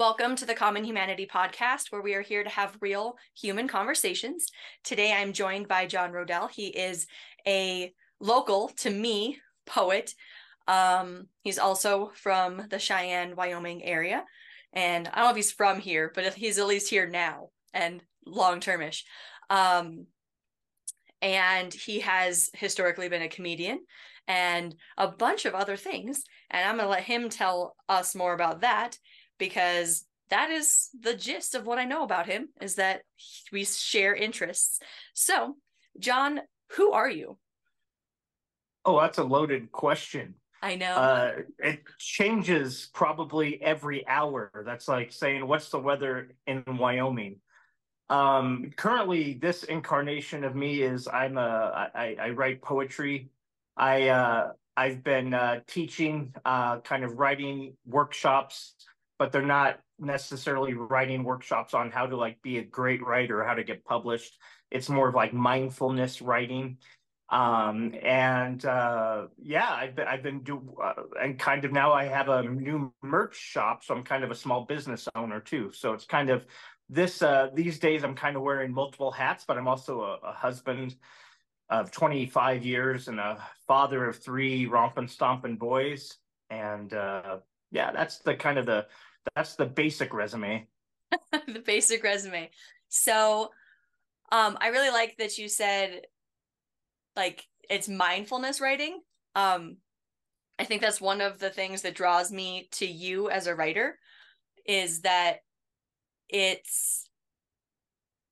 Welcome to the Common Humanity podcast, where we are here to have real human conversations. Today, I'm joined by John Roedel. He is a local to me poet. Um, he's also from the Cheyenne, Wyoming area. And I don't know if he's from here, but he's at least here now and long termish. Um, and he has historically been a comedian and a bunch of other things. And I'm going to let him tell us more about that because that is the gist of what I know about him is that we share interests. So, John, who are you? Oh, that's a loaded question. I know. Uh, it changes probably every hour. That's like saying, what's the weather in Wyoming? Um, currently, this incarnation of me is I'm a I, I write poetry. I uh, I've been uh, teaching, uh, kind of writing workshops, but they're not necessarily writing workshops on how to like be a great writer, how to get published. It's more of like mindfulness writing. Um, and uh, yeah, I've been, I've been do uh, and kind of now I have a new merch shop, so I'm kind of a small business owner too. So it's kind of this uh, these days I'm kind of wearing multiple hats, but I'm also a, a husband of 25 years and a father of three romping stomping boys. And uh, yeah, that's the kind of the that's the basic resume. the basic resume. So um I really like that you said like it's mindfulness writing. Um I think that's one of the things that draws me to you as a writer is that it's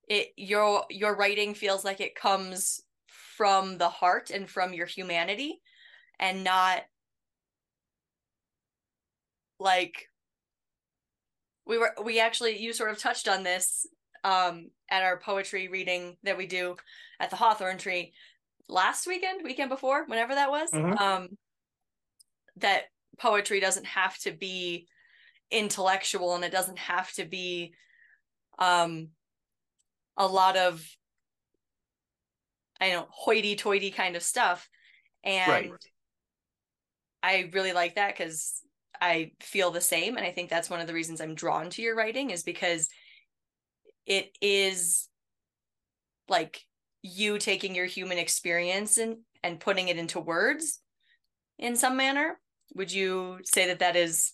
it your your writing feels like it comes from the heart and from your humanity and not like we were we actually you sort of touched on this um at our poetry reading that we do at the Hawthorn tree last weekend, weekend before, whenever that was. Mm-hmm. Um that poetry doesn't have to be intellectual and it doesn't have to be um a lot of I don't know hoity toity kind of stuff. And right. I really like that because I feel the same. And I think that's one of the reasons I'm drawn to your writing is because it is like you taking your human experience and, and putting it into words in some manner. Would you say that that is?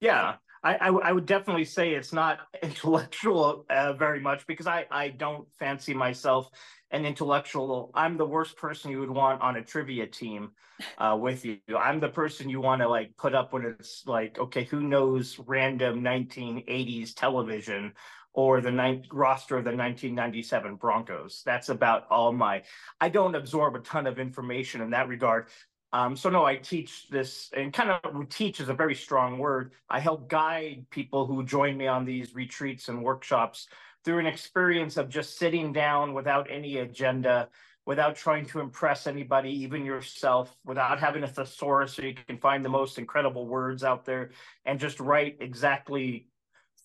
Yeah, I, I, I would definitely say it's not intellectual uh, very much because I, I don't fancy myself an intellectual. I'm the worst person you would want on a trivia team uh, with you. I'm the person you want to like put up when it's like, okay, who knows random 1980s television or the ninth roster of the 1997 Broncos. That's about all my. I don't absorb a ton of information in that regard. Um, so no, I teach this, and kind of teach is a very strong word. I help guide people who join me on these retreats and workshops through an experience of just sitting down without any agenda, without trying to impress anybody, even yourself, without having a thesaurus so you can find the most incredible words out there and just write exactly,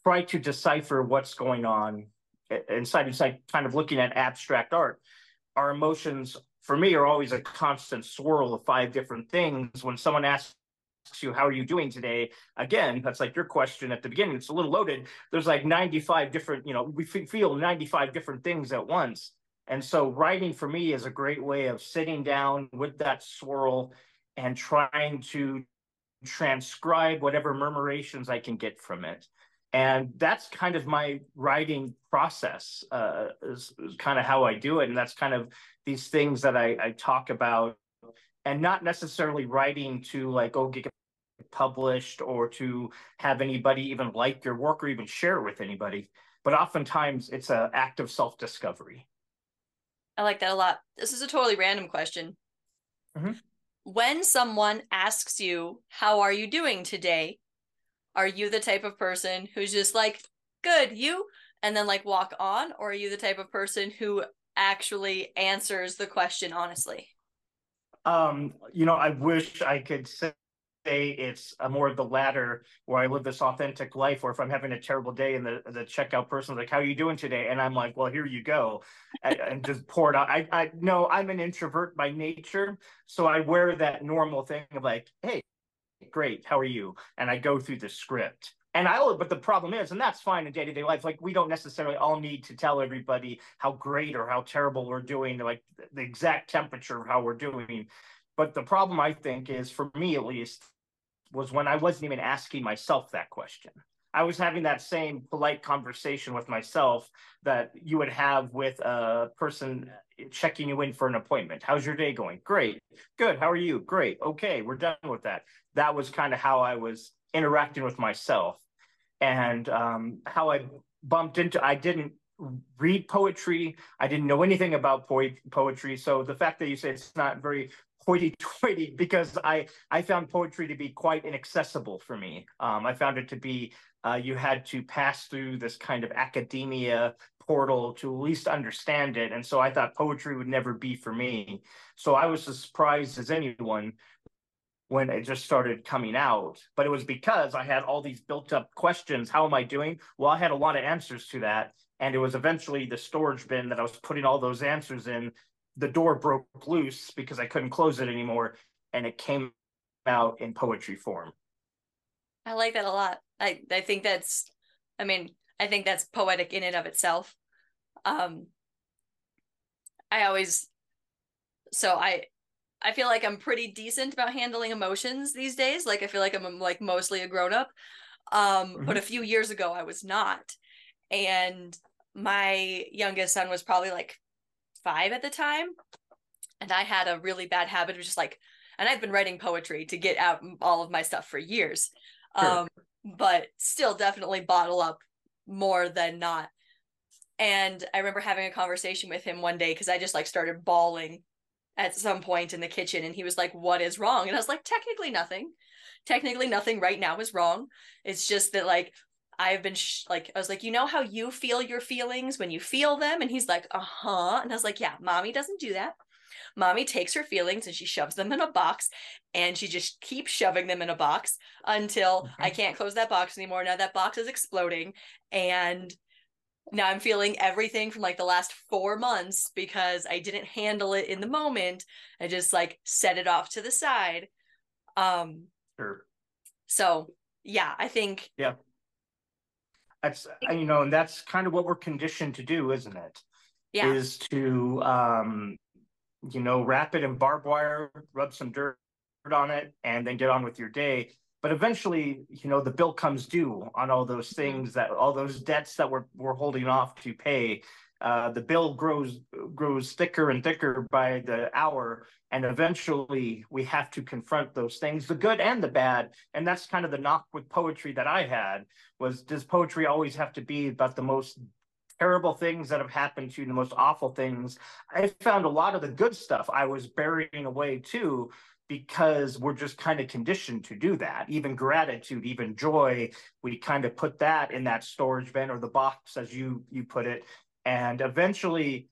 try to decipher what's going on inside. It's like kind of looking at abstract art. Our emotions, for me, are always a constant swirl of five different things. When someone asks you how are you doing today? Again that's like your question at the beginning. It's a little loaded. There's like 95 different you know we feel 95 different things at once. And so writing for me is a great way of sitting down with that swirl and trying to transcribe whatever murmurations i can get from it. And that's kind of my writing process uh, is, is kind of how i do it. And that's kind of these things that I, I talk about and not necessarily writing to like oh get published or to have anybody even like your work or even share it with anybody but oftentimes it's an act of self-discovery. I like that a lot. This is a totally random question. Mm-hmm. when someone asks you how are you doing today? Are you the type of person who's just like good you? and then like walk on? Or are you the type of person who actually answers the question honestly um, you know, I wish I could say it's a more of the latter where I live this authentic life, or if I'm having a terrible day and the, the checkout person's like, how are you doing today? And I'm like, well, here you go. and, and just pour it out. I, I no, I'm an introvert by nature. So I wear that normal thing of like, hey, great, how are you? And I go through the script. And I, but the problem is, and that's fine in day to day life. Like we don't necessarily all need to tell everybody how great or how terrible we're doing, like the exact temperature of how we're doing. But the problem I think is, for me at least, was when I wasn't even asking myself that question. I was having that same polite conversation with myself that you would have with a person checking you in for an appointment. How's your day going? Great. Good. How are you? Great. Okay, we're done with that. That was kind of how I was interacting with myself and um, how I bumped into, I didn't read poetry. I didn't know anything about po- poetry. So the fact that you say it's not very hoity-toity because I I found poetry to be quite inaccessible for me. Um, I found it to be uh, you had to pass through this kind of academia portal to at least understand it, and so I thought poetry would never be for me. So I was as surprised as anyone when it just started coming out. But it was because I had all these built up questions. How am I doing? Well, I had a lot of answers to that. And it was eventually the storage bin that I was putting all those answers in. The door broke loose because I couldn't close it anymore. And it came out in poetry form. I like that a lot. I, I think that's, I mean, I think that's poetic in and of itself. Um, I always, so I, I feel like I'm pretty decent about handling emotions these days. Like I feel like I'm like mostly a grown up. Um, mm-hmm. but a few years ago I was not. And my youngest son was probably like five at the time. And I had a really bad habit of just like, and I've been writing poetry to get out all of my stuff for years. Sure. Um, but still definitely bottle up more than not. And I remember having a conversation with him one day because I just like started bawling at some point in the kitchen and he was like what is wrong? And i was like technically nothing. Technically nothing right now is wrong. It's just that like i've been sh- like i was like you know how you feel your feelings when you feel them? And he's like uh-huh. And i was like yeah mommy doesn't do that. Mommy takes her feelings and she shoves them in a box and she just keeps shoving them in a box until i can't close that box anymore. Now that box is exploding and now I'm feeling everything from like the last four months because I didn't handle it in the moment. I just like set it off to the side. Um sure. So yeah, I think Yeah. That's you know, and that's kind of what we're conditioned to do, isn't it? Yeah. Is to um you know, wrap it in barbed wire, rub some dirt on it, and then get on with your day but eventually you know the bill comes due on all those mm-hmm. things that all those debts that we're, we're holding off to pay. Uh, the bill grows grows thicker and thicker by the hour and eventually we have to confront those things the good and the bad. And that's kind of the knock with poetry that i had was does poetry always have to be about the most terrible things that have happened to you the most awful things? I found a lot of the good stuff i was burying away too because we're just kind of conditioned to do that. Even gratitude, even joy, we kind of put that in that storage bin or the box, as you you put it, and eventually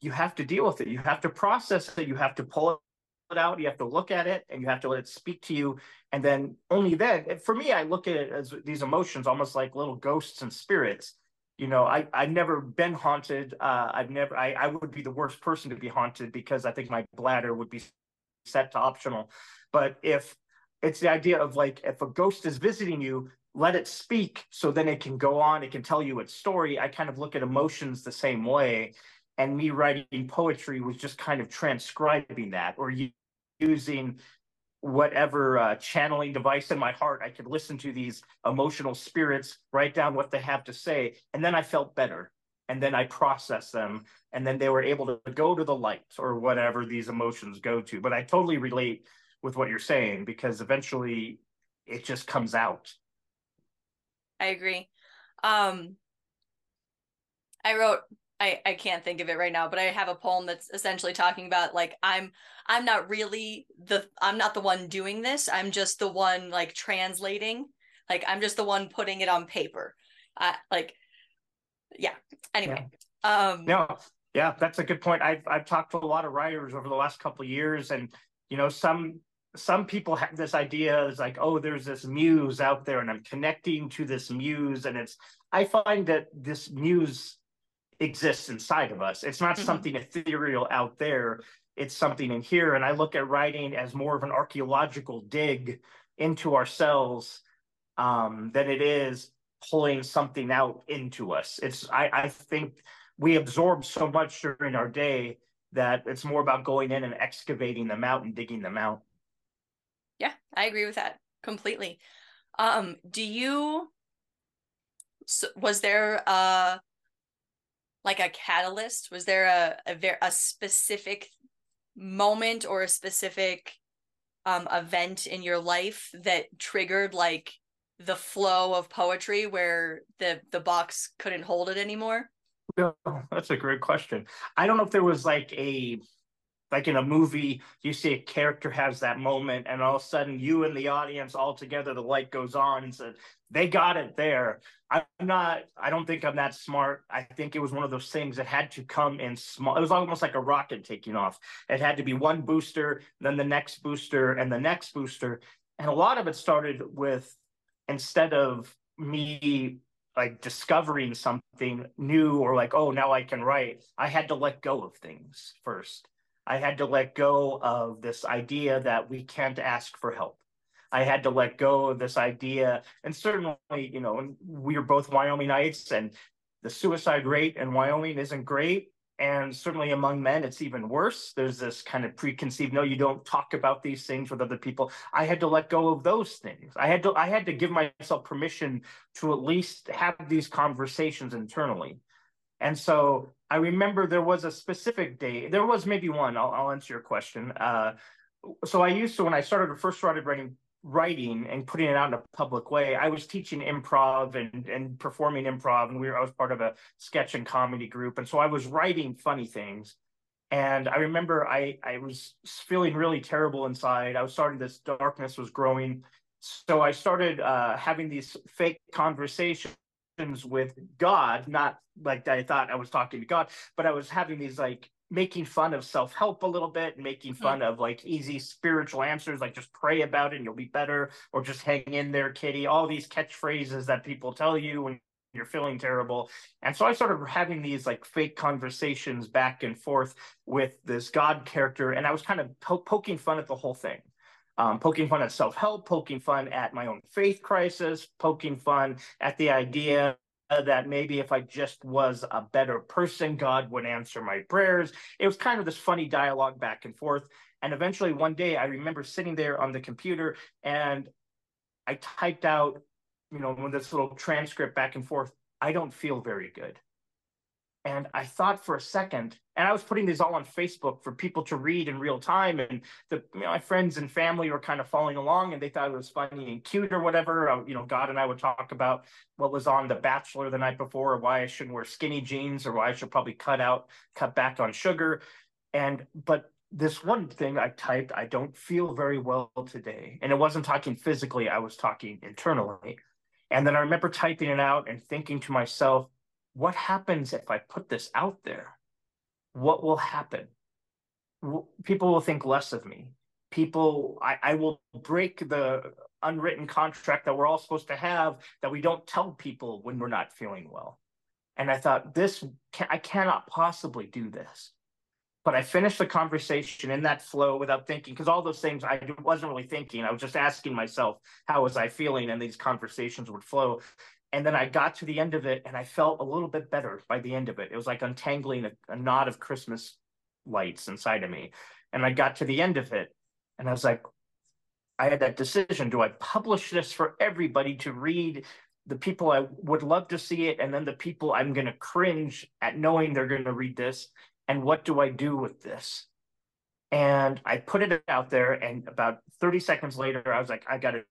you have to deal with it. You have to process it. You have to pull it out. You have to look at it, and you have to let it speak to you. And then only then, for me, I look at it as these emotions almost like little ghosts and spirits you know i i've never been haunted uh i've never I, I would be the worst person to be haunted because i think my bladder would be set to optional. But if it's the idea of like if a ghost is visiting you, let it speak so then it can go on, it can tell you its story. I kind of look at emotions the same way. And me writing poetry was just kind of transcribing that or using whatever uh, channeling device in my heart. I could listen to these emotional spirits, write down what they have to say, and then I felt better and then I process them, and then they were able to go to the light or whatever these emotions go to. But I totally relate with what you're saying because eventually it just comes out. I agree. Um, I wrote I, I can't think of it right now, but I have a poem that's essentially talking about like I'm I'm not really the I'm not the one doing this. I'm just the one like translating. Like I'm just the one putting it on paper. I like yeah. Anyway. Yeah. Um no, yeah, that's a good point. I've I've talked to a lot of writers over the last couple years, and you know, some some people have this idea is like, oh, there's this muse out there, and I'm connecting to this muse, and it's I find that this muse exists inside of us. It's not mm-hmm. something ethereal out there. It's something in here. And I look at writing as more of an archaeological dig into ourselves um, than it is pulling something out into us. It's I, I think we absorb so much during our day that it's more about going in and excavating them out and digging them out. Yeah, I agree with that completely. Um, do you so was there a like a catalyst? Was there a a, a specific moment or a specific um event in your life that triggered like the flow of poetry where the the box couldn't hold it anymore? Oh, that's a great question. I don't know if there was like a like in a movie, you see a character has that moment, and all of a sudden you and the audience all together, the light goes on and said, they got it there. I'm not, I don't think I'm that smart. I think it was one of those things that had to come in small. It was almost like a rocket taking off. It had to be one booster, then the next booster, and the next booster. And a lot of it started with instead of me like discovering something new or like, oh, now I can write, I had to let go of things first. I had to let go of this idea that we can't ask for help. I had to let go of this idea. And certainly, you know, we are both Wyomingites and the suicide rate in Wyoming isn't great and certainly among men it's even worse. There's this kind of preconceived no you don't talk about these things with other people. I had to let go of those things. I had to i had to give myself permission to at least have these conversations internally. And so i remember there was a specific day there was maybe one i'll, I'll answer your question. Uh, so i used to when i started first started writing writing and putting it out in a public way. I was teaching improv and, and performing improv, and we were I was part of a sketch and comedy group, and so I was writing funny things. And I remember I I was feeling really terrible inside. I was starting this darkness was growing, so I started uh, having these fake conversations with God, not like I thought I was talking to God, but I was having these like making fun of self-help a little bit making fun mm. of like easy spiritual answers like just pray about it and you'll be better or just hang in there kitty. All these catchphrases that people tell you when you're feeling terrible. And so i started having these like fake conversations back and forth with this god character and i was kind of po- poking fun at the whole thing. Um, poking fun at self-help poking fun at my own faith crisis poking fun at the idea that maybe if I just was a better person, God would answer my prayers. It was kind of this funny dialogue back and forth. And eventually one day I remember sitting there on the computer and I typed out, you know, this little transcript back and forth. I don't feel very good. And I thought for a second, and I was putting these all on Facebook for people to read in real time. And the you know, my friends and family were kind of following along, and they thought it was funny and cute or whatever. Uh, you know, God and I would talk about what was on The Bachelor the night before, or why I shouldn't wear skinny jeans, or why I should probably cut out, cut back on sugar. And but this one thing I typed, I don't feel very well today, and it wasn't talking physically; I was talking internally. And then I remember typing it out and thinking to myself what happens if I put this out there? What will happen? People will think less of me. People, I, I will break the unwritten contract that we're all supposed to have that we don't tell people when we're not feeling well. And I thought, this, I cannot possibly do this. But I finished the conversation in that flow without thinking, because all those things I wasn't really thinking. I was just asking myself, how was I feeling? And these conversations would flow and then I got to the end of it and I felt a little bit better by the end of it. It was like untangling a, a knot of Christmas lights inside of me. And I got to the end of it and I was like, I had that decision. Do I publish this for everybody to read? The people I would love to see it, and then the people I'm going to cringe at knowing they're going to read this. And what do I do with this? And I put it out there, and about 30 seconds later, I was like, I got to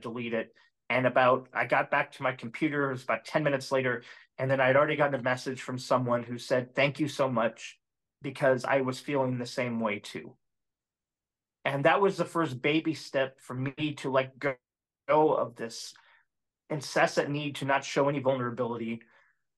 delete it. And about, I got back to my computer, it was about 10 minutes later, and then I'd already gotten a message from someone who said, Thank you so much, because I was feeling the same way too. And that was the first baby step for me to let go of this incessant need to not show any vulnerability,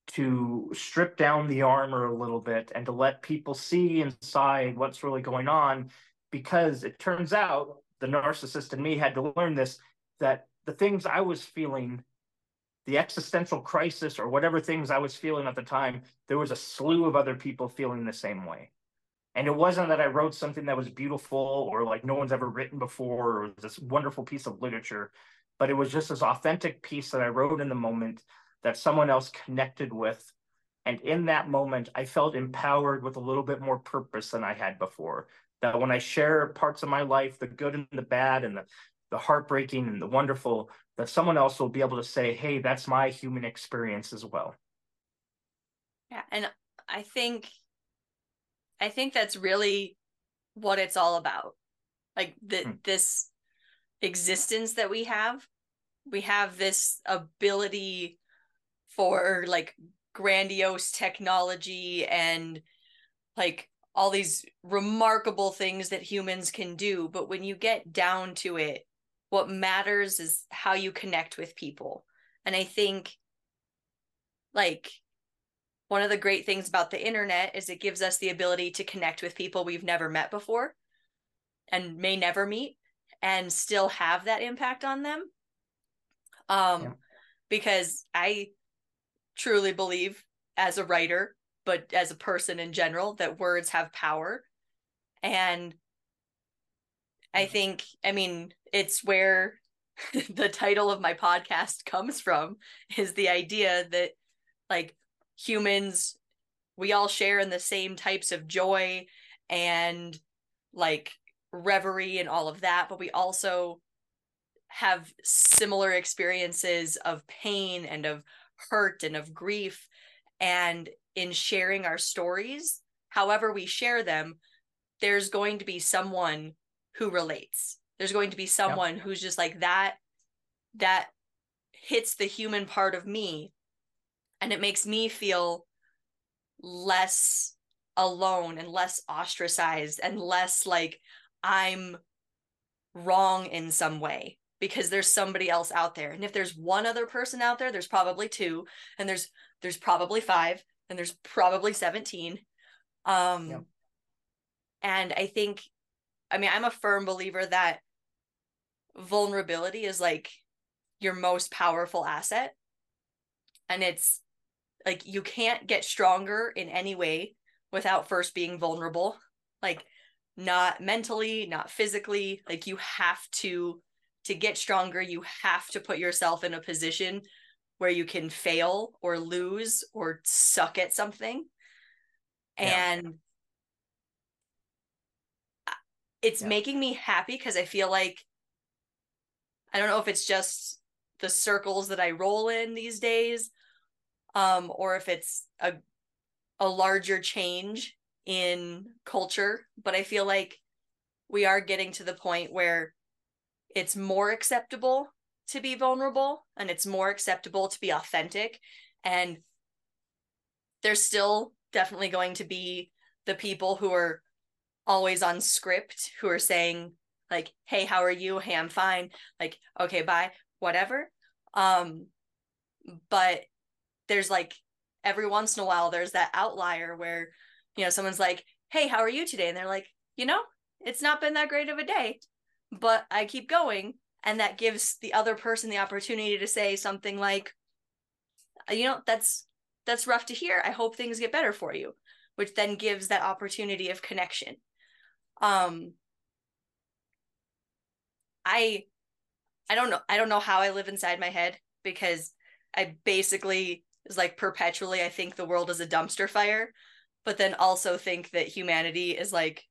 to strip down the armor a little bit, and to let people see inside what's really going on. Because it turns out the narcissist in me had to learn this that the things I was feeling, the existential crisis or whatever things I was feeling at the time, there was a slew of other people feeling the same way. And it wasn't that I wrote something that was beautiful or like no one's ever written before or this wonderful piece of literature, but it was just this authentic piece that I wrote in the moment that someone else connected with. And in that moment, I felt empowered with a little bit more purpose than I had before. That when I share parts of my life, the good and the bad, and the, the heartbreaking and the wonderful, that someone else will be able to say, hey, that's my human experience as well. Yeah. And I think, I think that's really what it's all about. Like the, hmm. this existence that we have, we have this ability for like grandiose technology and like all these remarkable things that humans can do. But when you get down to it, what matters is how you connect with people. And I think like one of the great things about the internet is it gives us the ability to connect with people we've never met before and may never meet and still have that impact on them. Um yeah. because I truly believe as a writer, but as a person in general that words have power. And I think, I mean, it's where the title of my podcast comes from is the idea that like humans we all share in the same types of joy and like reverie and all of that but we also have similar experiences of pain and of hurt and of grief. And in sharing our stories however we share them there's going to be someone who relates there's going to be someone who's just like that that hits the human part of me. And it makes me feel less alone and less ostracized and less like i'm wrong in some way because there's somebody else out there. And if there's one other person out there there's probably two and there's there's probably five and there's probably 17 um and i think i mean i'm a firm believer that vulnerability is like your most powerful asset. And it's like you can't get stronger in any way without first being vulnerable. Like not mentally, not physically, like you have to to get stronger, you have to put yourself in a position where you can fail or lose or suck at something. Yeah. And it's yeah. making me happy because I feel like I don't know if it's just the circles that I roll in these days, um, or if it's a a larger change in culture. But I feel like we are getting to the point where it's more acceptable to be vulnerable and it's more acceptable to be authentic. And there's still definitely going to be the people who are always on script who are saying like hey how are you? Hey i'm fine. Like okay bye whatever. Um but there's like every once in a while there's that outlier where you know someone's like hey how are you today? And they're like you know it's not been that great of a day but i keep going. And that gives the other person the opportunity to say something like uh, you know that's that's rough to hear. I hope things get better for you which then gives that opportunity of connection. Um I I don't know I don't know how I live inside my head because I basically is like perpetually I think the world is a dumpster fire, but then also think that humanity is like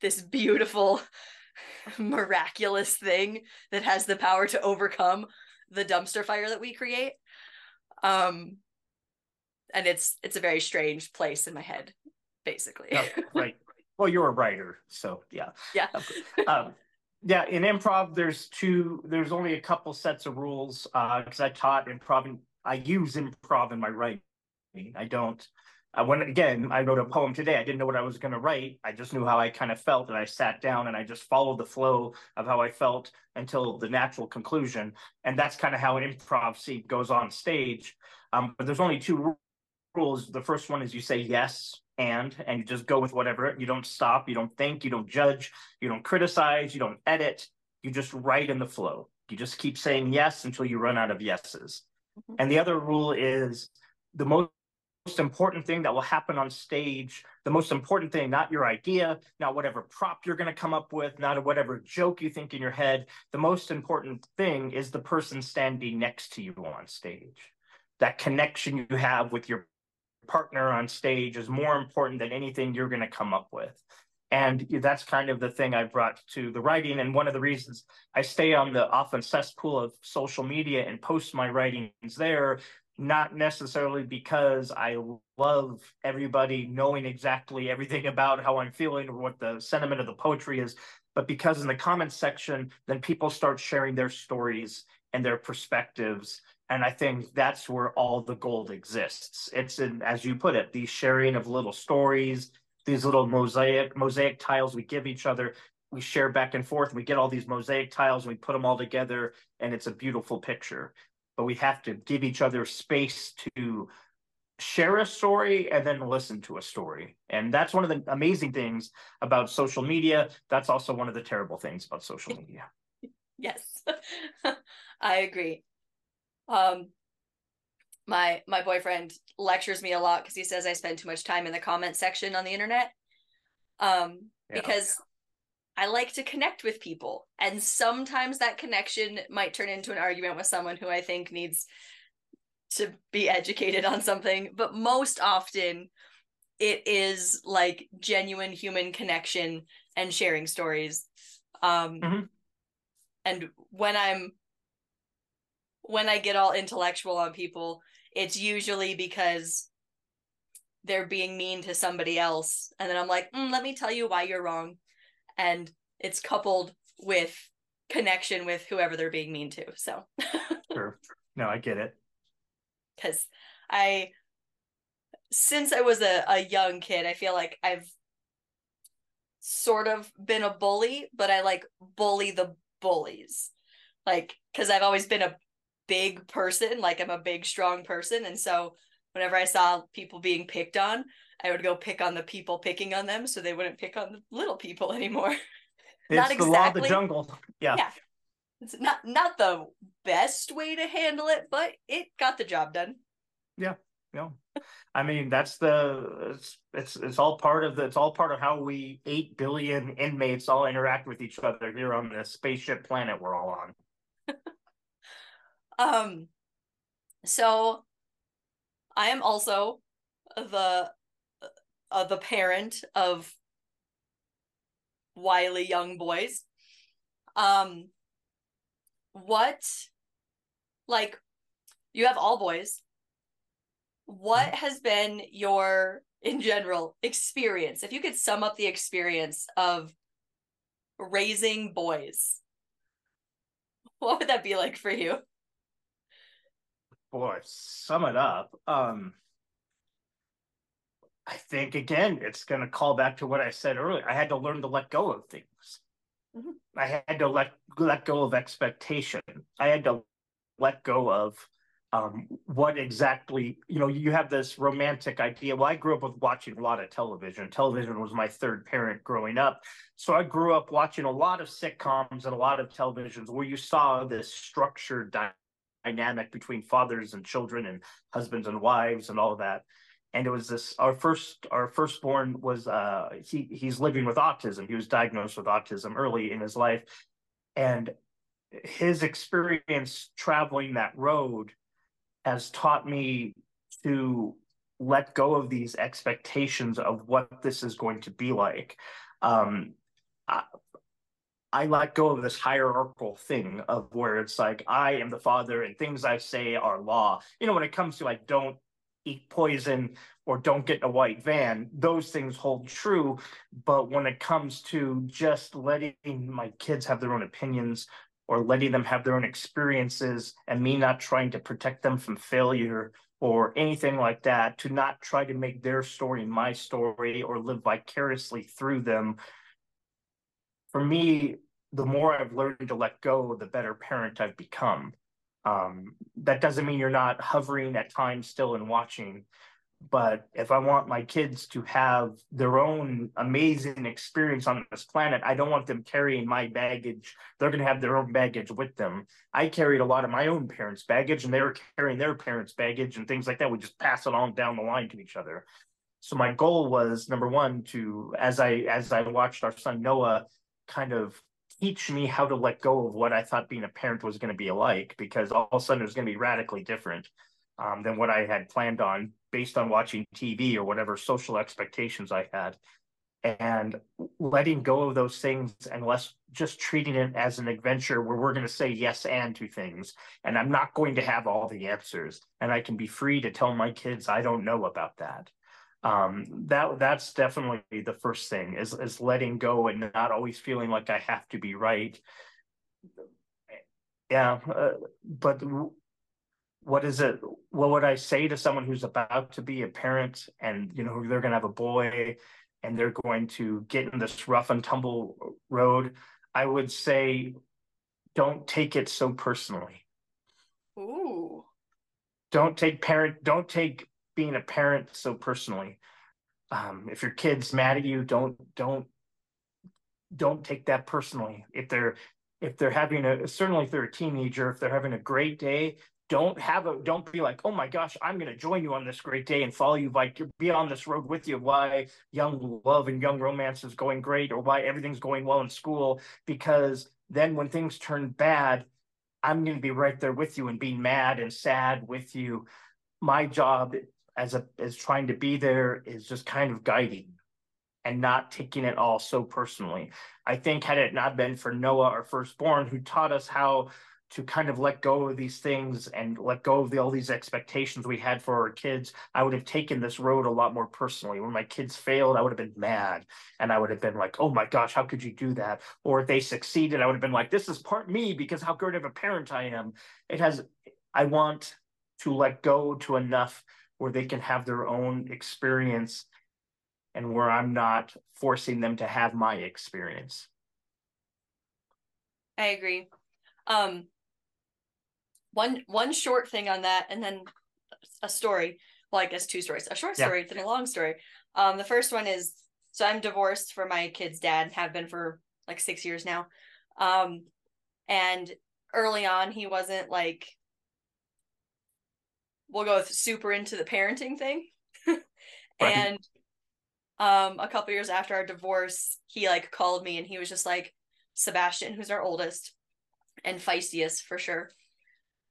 this beautiful miraculous thing that has the power to overcome the dumpster fire that we create. Um and it's it's a very strange place in my head basically. oh, right. Well, you're a writer, so yeah. Yeah. um, yeah, in improv, there's two. There's only a couple sets of rules Uh, because uh, I taught improv. I use improv in my writing. I don't. I when again, I wrote a poem today. I didn't know what I was going to write. I just knew how I kind of felt, and I sat down and I just followed the flow of how I felt until the natural conclusion. And that's kind of how an improv scene goes on stage. Um, but there's only two rules. The first one is you say yes and and you just go with whatever you don't stop you don't think you don't judge you don't criticize you don't edit you just write in the flow you just keep saying yes until you run out of yeses mm-hmm. and the other rule is the most important thing that will happen on stage, the most important thing, not your idea, not whatever prop you're going to come up with, not whatever joke you think in your head. The most important thing is the person standing next to you on stage. That connection you have with your partner on stage is more important than anything you're going to come up with. And that's kind of the thing I brought to the writing. And one of the reasons I stay on the often cesspool of social media and post my writings there not necessarily because I love everybody knowing exactly everything about how I'm feeling or what the sentiment of the poetry is, but because in the comments section, then people start sharing their stories and their perspectives. And I think that's where all the gold exists. It's in, as you put it, the sharing of little stories, these little mosaic mosaic tiles we give each other. We share back and forth. And we get all these mosaic tiles and we put them all together, and it's a beautiful picture but we have to give each other space to share a story and then listen to a story. And that's one of the amazing things about social media. That's also one of the terrible things about social media. yes. I agree. Um my my boyfriend lectures me a lot because he says I spend too much time in the comment section on the internet. Um yeah. because I like to connect with people. And sometimes that connection might turn into an argument with someone who I think needs to be educated on something. But most often, it is like genuine human connection and sharing stories. Um, mm-hmm. And when I'm, when I get all intellectual on people, it's usually because they're being mean to somebody else. And then I'm like, mm, let me tell you why you're wrong and it's coupled with connection with whoever they're being mean to. So sure. No, I get it. Cause I since I was a, a young kid, I feel like I've sort of been a bully, but I like bully the bullies. Like, because I've always been a big person, like I'm a big, strong person. And so whenever I saw people being picked on, I would go pick on the people picking on them so they wouldn't pick on the little people anymore. It's not the exactly, law of the jungle. Yeah. Yeah. It's not not the best way to handle it, but it got the job done. Yeah. Yeah. I mean, that's the it's it's it's all part of the it's all part of how we eight billion inmates all interact with each other here on the spaceship planet we're all on. um so I am also the uh, the parent of wily young boys. Um, what, like, you have all boys. What mm-hmm. has been your, in general, experience? If you could sum up the experience of raising boys, what would that be like for you? Boy, sum it up. Um, I think again, it's going to call back to what I said earlier. I had to learn to let go of things. Mm-hmm. I had to let let go of expectation. I had to let go of um, what exactly you know. You have this romantic idea. Well, I grew up with watching a lot of television. Television was my third parent growing up, so I grew up watching a lot of sitcoms and a lot of televisions where you saw this structured dynamic between fathers and children and husbands and wives and all of that. And it was this our first our firstborn was uh he he's living with autism. He was diagnosed with autism early in his life. And his experience traveling that road has taught me to let go of these expectations of what this is going to be like. Um I, I let go of this hierarchical thing of where it's like I am the father and things I say are law. You know, when it comes to like don't eat poison or don't get in a white van those things hold true but when it comes to just letting my kids have their own opinions or letting them have their own experiences and me not trying to protect them from failure or anything like that to not try to make their story my story or live vicariously through them for me the more i've learned to let go the better parent i've become um, that doesn't mean you're not hovering at times still and watching, But if I want my kids to have their own amazing experience on this planet, I don't want them carrying my baggage. They're going to have their own baggage with them. I carried a lot of my own parents' baggage, and they were carrying their parents' baggage and things like that. We just pass it on down the line to each other. So my goal was number one to as I as I watched our son Noah kind of teach me how to let go of what I thought being a parent was going to be like, because all of a sudden it was going to be radically different um, than what I had planned on based on watching TV or whatever social expectations I had. And letting go of those things and less just treating it as an adventure where we're going to say yes and to things. And I'm not going to have all the answers. And I can be free to tell my kids I don't know about that. Um, that that's definitely the first thing is is letting go and not always feeling like I have to be right. Yeah, uh, but what is it what would i say to someone who's about to be a parent and you know they're going to have a boy and they're going to get in this rough and tumble road i would say don't take it so personally ooh don't take parent don't take being a parent so personally. Um, if your kid's mad at you don't don't don't take that personally. If they're if they're having a certainly if they're a teenager if they're having a great day don't have a don't be like oh my gosh i'm going to join you on this great day and follow you like be on this road with you why young love and young romance is going great or why everything's going well in school. Because then when things turn bad i'm going to be right there with you and being mad and sad with you. My job as a as trying to be there is just kind of guiding and not taking it all so personally i think had it not been for noah our firstborn who taught us how to kind of let go of these things and let go of the, all these expectations we had for our kids, I would have taken this road a lot more personally. When my kids failed, I would have been mad and I would have been like, oh my gosh, how could you do that? Or if they succeeded, I would have been like, this is part me because how great of a parent I am. It has, I want to let go to enough where they can have their own experience and where I'm not forcing them to have my experience. I agree. Um, one one short thing on that and then a story well i guess two stories a short story yeah. then a long story um the first one is so i'm divorced from my kid's dad have been for like six years now um and early on he wasn't like we'll go with super into the parenting thing. And um a couple years after our divorce he like called me and he was just like sebastian who's our oldest and feistiest for sure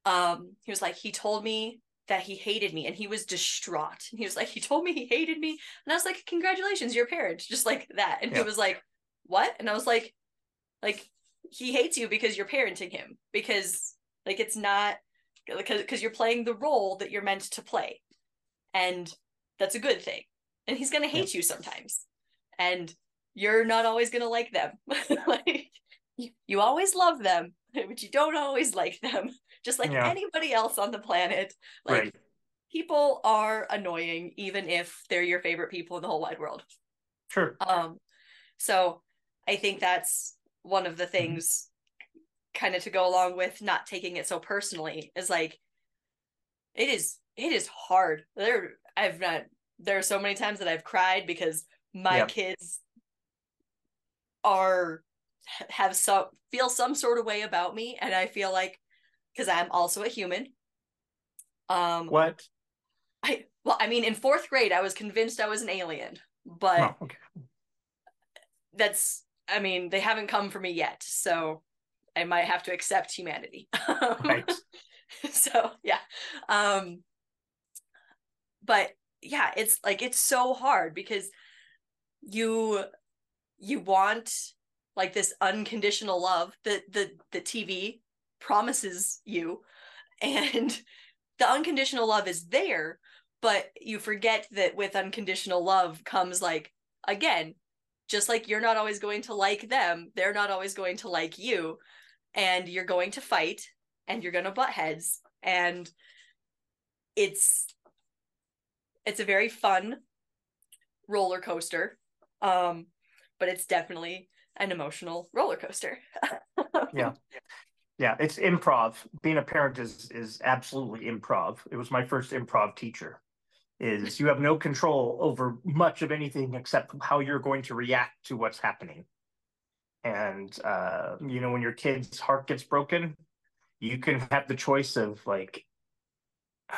um he was like he told me that he hated me and he was distraught. And he was like he told me he hated me? And i was like congratulations you're a parent just like that. And yeah. he was like what? And i was like like he hates you because you're parenting him because like it's not because because you're playing the role that you're meant to play and that's a good thing and he's gonna hate yeah. you sometimes and you're not always gonna like them like you, you always love them but you don't always like them just like yeah. anybody else on the planet. Like right. people are annoying, even if they're your favorite people in the whole wide world. Sure. Um, so I think that's one of the mm-hmm. things. Kind of to go along with not taking it so personally is like it is it is hard. There I've not there are so many times that I've cried because my kids are have some feel some sort of way about me and I feel like because I'm also a human. Um, what? I well, I mean, in fourth grade, I was convinced I was an alien, but oh, okay. that's. I mean, they haven't come for me yet, so I might have to accept humanity. right. so yeah, um, but yeah, it's like it's so hard because you you want like this unconditional love that the the TV promises you and the unconditional love is there but you forget that with unconditional love comes like again just like you're not always going to like them they're not always going to like you and you're going to fight and you're going to butt heads and it's it's a very fun roller coaster um but it's definitely an emotional roller coaster yeah yeah, it's improv. Being a parent is is absolutely improv. It was my first improv teacher. is you have no control over much of anything except how you're going to react to what's happening. And uh, you know, when your kid's heart gets broken, you can have the choice of like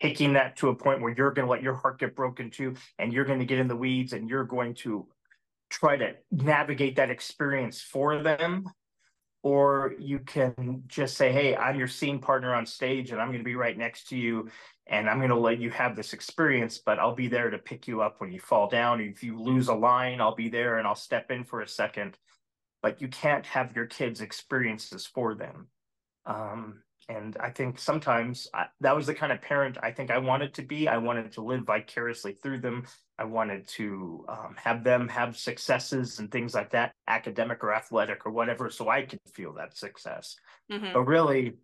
taking that to a point where you're going to let your heart get broken too, and you're going to get in the weeds and you're going to try to navigate that experience for them or you can just say hey i'm your scene partner on stage and i'm going to be right next to you and i'm going to let you have this experience but i'll be there to pick you up when you fall down. If you lose a line i'll be there and i'll step in for a second. But you can't have your kids experiences for them. Um, and i think sometimes I, that was the kind of parent i think i wanted to be. I wanted to live vicariously through them. I wanted to um, have them have successes and things like that, academic or athletic or whatever, so I could feel that success. Mm-hmm. But really,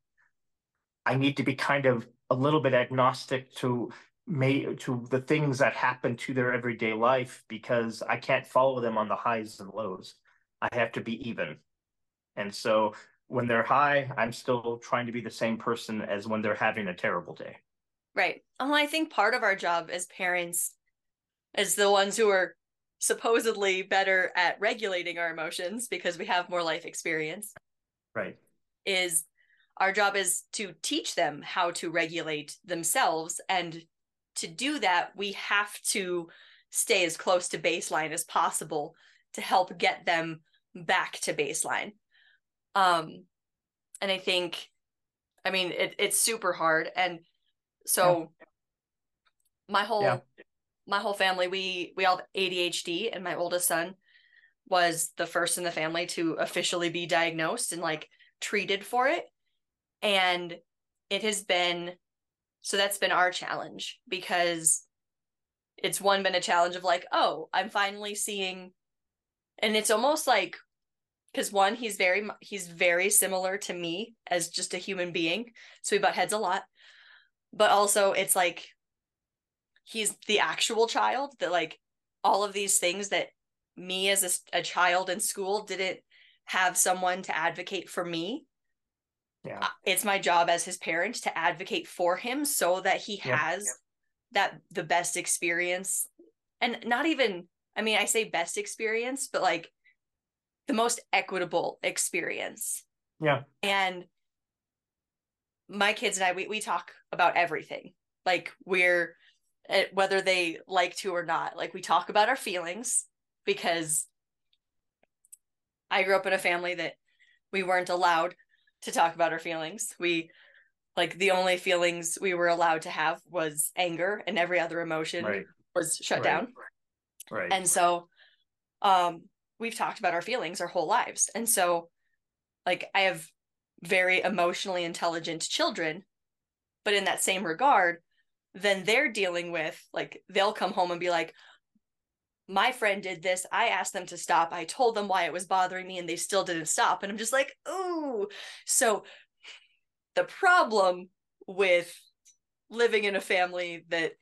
I need to be kind of a little bit agnostic to may to the things that happen to their everyday life because I can't follow them on the highs and lows. I have to be even. And so when they're high, I'm still trying to be the same person as when they're having a terrible day. Right. Well, I think part of our job as parents as the ones who are supposedly better at regulating our emotions because we have more life experience. Right. Is our job is to teach them how to regulate themselves. And to do that, we have to stay as close to baseline as possible to help get them back to baseline. Um, and I think, I mean, it, it's super hard. And so yeah. my whole yeah my whole family we we all have ADHD and my oldest son was the first in the family to officially be diagnosed and like treated for it and it has been so that's been our challenge because it's one been a challenge of like oh i'm finally seeing and it's almost like because one he's very he's very similar to me as just a human being so we butt heads a lot. But also it's like he's the actual child that like all of these things that me as a, a child in school didn't have someone to advocate for me yeah uh, it's my job as his parent to advocate for him so that he has yeah. that the best experience and not even i mean i say best experience but like the most equitable experience yeah and my kids and i we, we talk about everything like we're Eh, whether they like to or not. Like we talk about our feelings because I grew up in a family that we weren't allowed to talk about our feelings. We like the only feelings we were allowed to have was anger and every other emotion right. was shut right. down. Right. And so um we've talked about our feelings our whole lives. And so like I have very emotionally intelligent children, but in that same regard, then they're dealing with like they'll come home and be like my friend did this i asked them to stop i told them why it was bothering me and they still didn't stop and i'm just like ooh. So the problem with living in a family that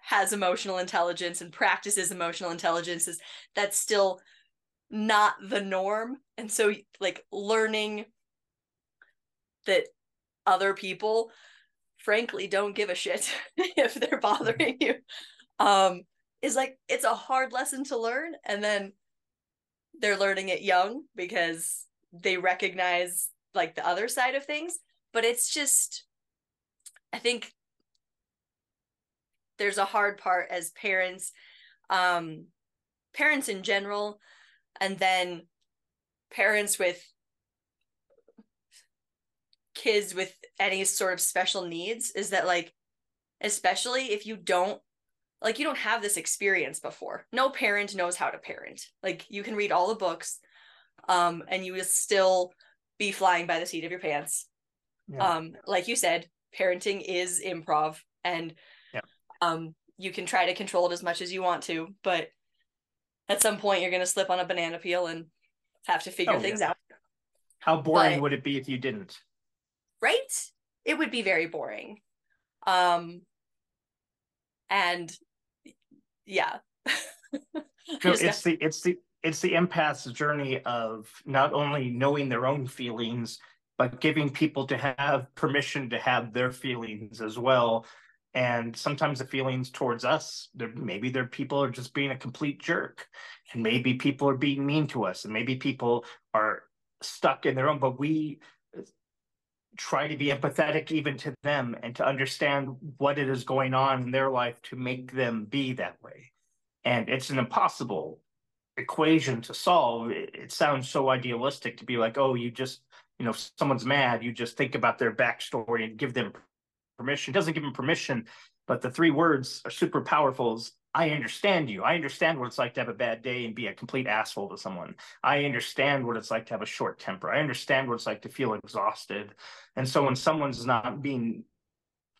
has emotional intelligence and practices emotional intelligence is that's still not the norm and so like learning that other people frankly don't give a shit if they're bothering you. Um is like it's a hard lesson to learn and then they're learning it young because they recognize like the other side of things. But it's just i think there's a hard part as parents um parents in general and then parents with kids with any sort of special needs is that like especially if you don't like you don't have this experience before no parent knows how to parent like you can read all the books um and you will still be flying by the seat of your pants yeah. um like you said parenting is improv and yeah. um you can try to control it as much as you want to but at some point you're going to slip on a banana peel and have to figure oh, things yeah. out how boring but, would it be if you didn't right? It would be very boring. Um and yeah. so it's the it's the it's the empath's journey of not only knowing their own feelings but giving people to have permission to have their feelings as well and sometimes the feelings towards us they're, maybe they're people are just being a complete jerk and maybe people are being mean to us and maybe people are stuck in their own but we try to be empathetic even to them and to understand what it is going on in their life to make them be that way and it's an impossible equation to solve it, it sounds so idealistic to be like oh you just you know if someone's mad you just think about their backstory and give them permission. It doesn't give them permission, but the three words are super powerful. I understand you. I understand what it's like to have a bad day and be a complete asshole to someone. I understand what it's like to have a short temper. I understand what it's like to feel exhausted. And so when someone's not being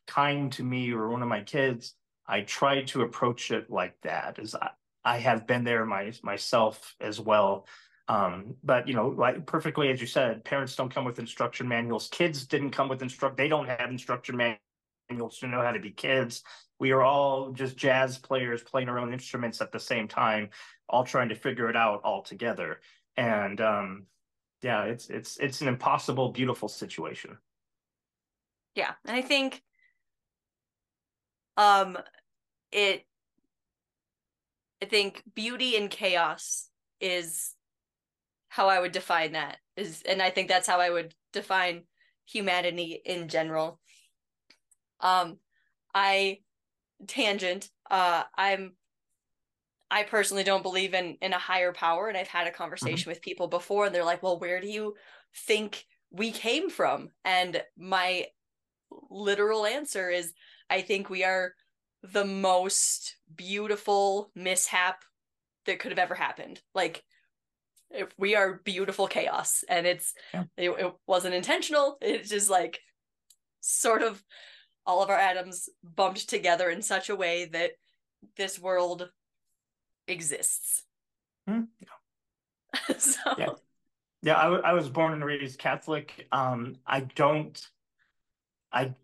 kind to me or one of my kids, I try to approach it like that. As I, I have been there my, myself as well. Um, but you know, like perfectly as you said, parents don't come with instruction manuals. Kids didn't come with instruct. They don't have instruction manuals to know how to be kids. We are all just jazz players playing our own instruments at the same time, all trying to figure it out all together. And um, yeah, it's it's it's an impossible, beautiful situation. Yeah, and I think um it I think beauty and chaos is how I would define that is and I think that's how I would define humanity in general um, I tangent. Uh, I'm. I personally don't believe in in a higher power, and I've had a conversation mm-hmm. with people before, and they're like, "Well, where do you think we came from?" And my literal answer is, I think we are the most beautiful mishap that could have ever happened. Like if we are beautiful chaos and it's yeah. it, it wasn't intentional it's just like sort of all of our atoms bumped together in such a way that this world exists. Hmm. so yeah, yeah I, w- I was born and raised Catholic. Um, I don't, I,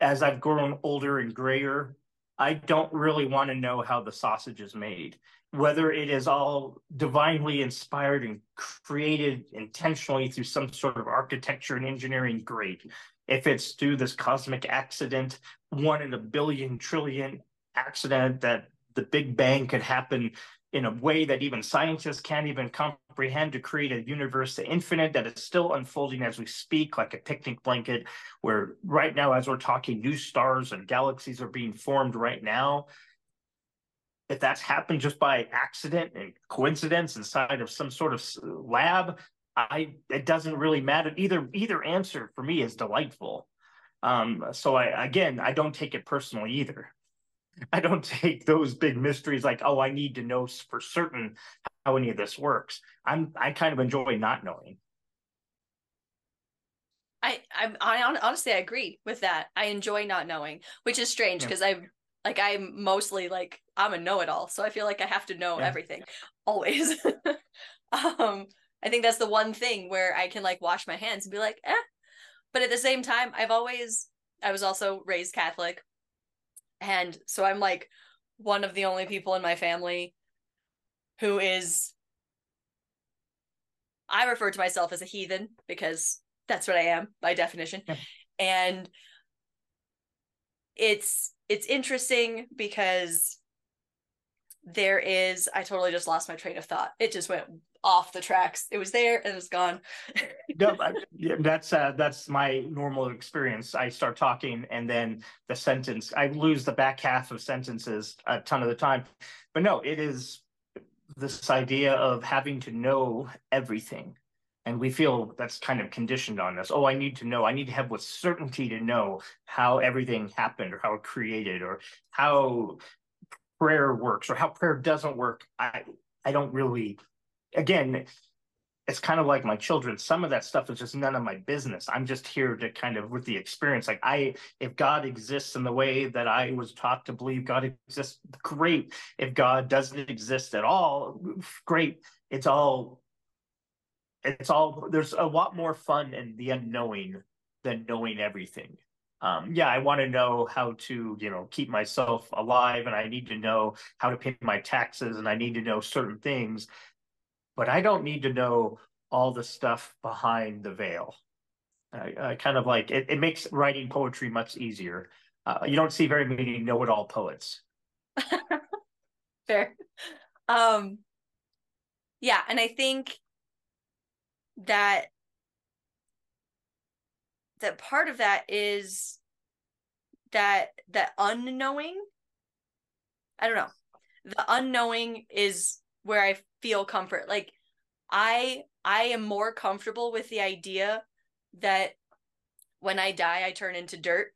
as I've grown older and grayer, I don't really want to know how the sausage is made. Whether it is all divinely inspired and created intentionally through some sort of architecture and engineering, great if it's through this cosmic accident, one in a billion trillion accident that the Big Bang could happen in a way that even scientists can't even comprehend to create a universe infinite that is still unfolding as we speak, like a picnic blanket, where right now, as we're talking, new stars and galaxies are being formed right now. If that's happened just by accident and coincidence inside of some sort of lab, I it doesn't really matter. Either either answer for me is delightful. Um, so I again I don't take it personally either. I don't take those big mysteries like, oh, I need to know for certain how any of this works. I'm I kind of enjoy not knowing. I I, I honestly I agree with that. I enjoy not knowing, which is strange because yeah. I'm like I'm mostly like I'm a know-it-all, so I feel like I have to know yeah. everything always. um I think that's the one thing where I can like wash my hands and be like, eh. But at the same time, I've always, I was also raised Catholic. And so I'm like one of the only people in my family who is, I refer to myself as a heathen because that's what I am by definition. Yeah. And it's, it's interesting because there is i totally just lost my train of thought it just went off the tracks. It was there and it was gone. no, I, that's uh, that's my normal experience. I start talking and then the sentence I lose the back half of sentences a ton of the time. But no, it is this idea of having to know everything. And we feel that's kind of conditioned on us. Oh, I need to know. I need to have with certainty to know how everything happened or how it created or how prayer works or how prayer doesn't work. I I don't really again, it's kind of like my children. Some of that stuff is just none of my business. I'm just here to kind of with the experience. Like I, if God exists in the way that I was taught to believe God exists, great. If God doesn't exist at all, great. It's all, it's all. There's a lot more fun in the unknowing than knowing everything. Um, yeah, I want to know how to, you know, keep myself alive, and I need to know how to pay my taxes, and I need to know certain things but I don't need to know all the stuff behind the veil. Kind of like it, it makes writing poetry much easier uh, you don't see very many know-it-all poets. Fair. Um, yeah, and I think that that part of that is that that unknowing i don't know the unknowing is where i feel comfort like i i am more comfortable with the idea that when i die i turn into dirt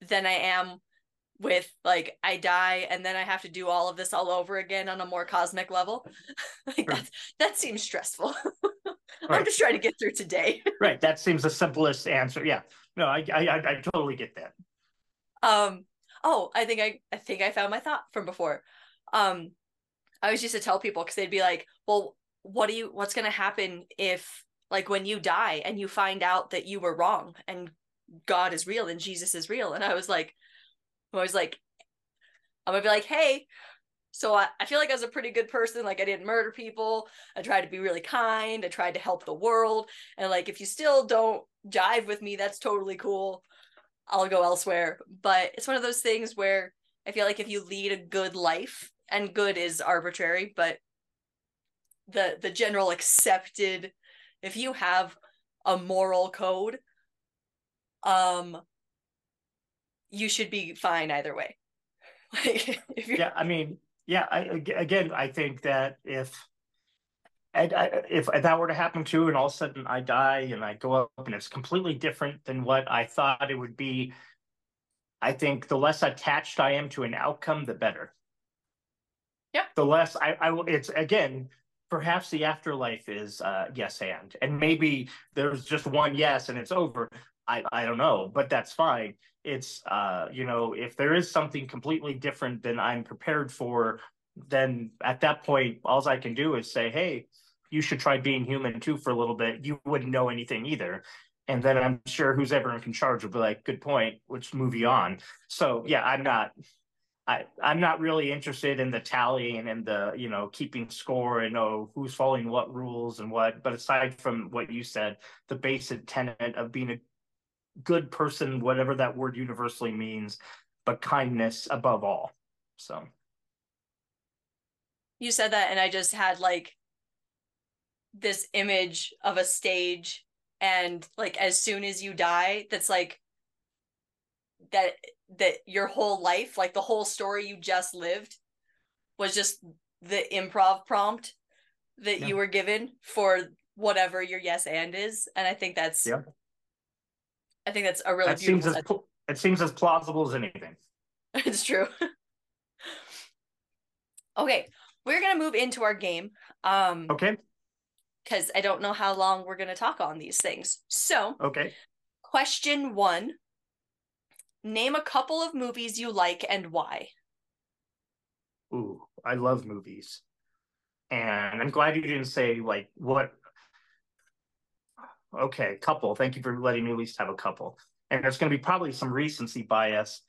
than i am with like I die and then I have to do all of this all over again on a more cosmic level. like that that seems stressful. right. I'm just trying to get through today. right. That seems the simplest answer. Yeah. No, I, I I totally get that. Um. Oh, I think I I think I found my thought from before. Um, I was used to tell people because they'd be like, "Well, what do you? What's gonna happen if like when you die and you find out that you were wrong and God is real and Jesus is real?" And I was like, I was like, I'm gonna be like, "Hey, so I, I feel like I was a pretty good person. Like I didn't murder people. I tried to be really kind. I tried to help the world. And like if you still don't jive with me, that's totally cool. I'll go elsewhere. But it's one of those things where I feel like if you lead a good life, and good is arbitrary, but the the general accepted if you have a moral code, um you should be fine either way. If Yeah, I mean yeah, I, again, I think that if and I, if that were to happen too, and all of a sudden I die and I go up and it's completely different than what I thought it would be, I think the less attached I am to an outcome, the better. Yeah. The less I, I will. It's again, perhaps the afterlife is uh, yes and, and maybe there's just one yes and it's over. I I don't know, but that's fine it's uh you know if there is something completely different than i'm prepared for then at that point all i can do is say hey you should try being human too for a little bit you wouldn't know anything either and then i'm sure who's ever in charge will be like good point which you on so yeah i'm not I, I'm not really interested in the tallying and the, you know, keeping score and oh, who's following what rules and what. But aside from what you said, the basic tenet of being a good person, whatever that word universally means, but kindness above all. So you said that, and I just had like this image of a stage, and like as soon as you die, that's like that that your whole life, like the whole story you just lived, was just the improv prompt that yeah. you were given for whatever your yes and is and i think that's yeah. I think that's a really that. Seems as, it seems as plausible as anything. it's true. okay, we're gonna move into our game. Um, okay. Because I don't know how long we're gonna talk on these things. So. Okay. Question one. Name a couple of movies you like and why. Ooh, I love movies. And I'm glad you didn't say like what okay, couple. Thank you for letting me at least have a couple. And there's going to be probably some recency bias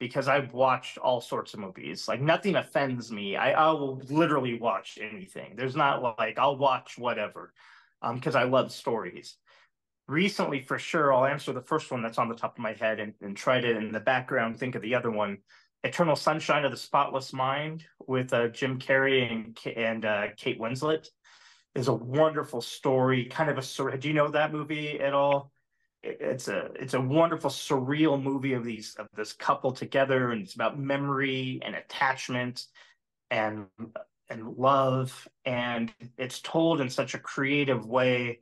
because I've watched all sorts of movies. Like nothing offends me. I, I will literally watch anything. There's not like I'll watch whatever um because I love stories. Recently, for sure, I'll answer the first one that's on the top of my head and, and try to in the background think of the other one. Eternal Sunshine of the Spotless Mind with uh, Jim Carrey and and uh, Kate Winslet is a wonderful story, kind of a do you know that movie at all? It's a it's a wonderful surreal movie of these of this couple together, and it's about memory and attachment and and love, and it's told in such a creative way.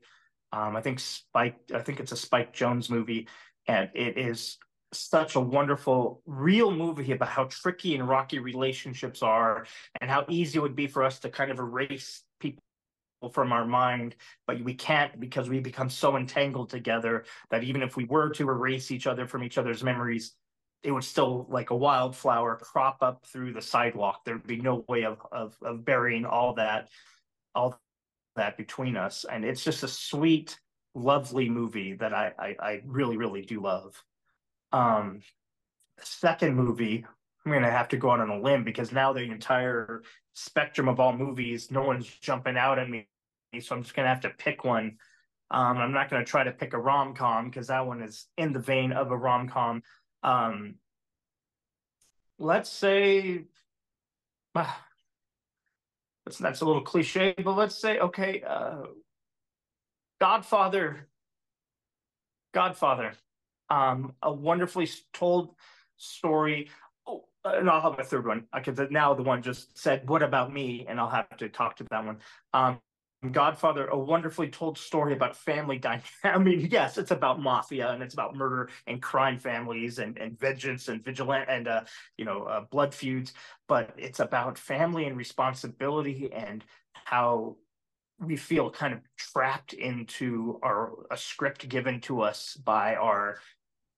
Um, I think Spike, I think it's a Spike Jonze movie, and it is such a wonderful real movie about how tricky and rocky relationships are and how easy it would be for us to kind of erase people from our mind, but we can't because we become so entangled together that even if we were to erase each other from each other's memories, it would still like a wildflower crop up through the sidewalk. There'd be no way of of, of burying all that, all that between us. And it's just a sweet, lovely movie that I I, I really really do love. Um, second movie, I'm gonna have to go out on a limb because now the entire spectrum of all movies, no one's jumping out at me so I'm just gonna have to pick one. Um, I'm not gonna try to pick a rom com because that one is in the vein of a rom com. Um, let's say, uh, that's that's a little cliche, but let's say, okay, uh, Godfather, Godfather, um, a wonderfully told story. Oh, and I'll have a third one because now the one just said, "What about me?" and I'll have to talk to that one. Um, Godfather, a wonderfully told story about family dynamic. I mean, yes, it's about mafia and it's about murder and crime families and, and vengeance and vigilant and uh, you know uh, blood feuds, but it's about family and responsibility and how we feel kind of trapped into our a script given to us by our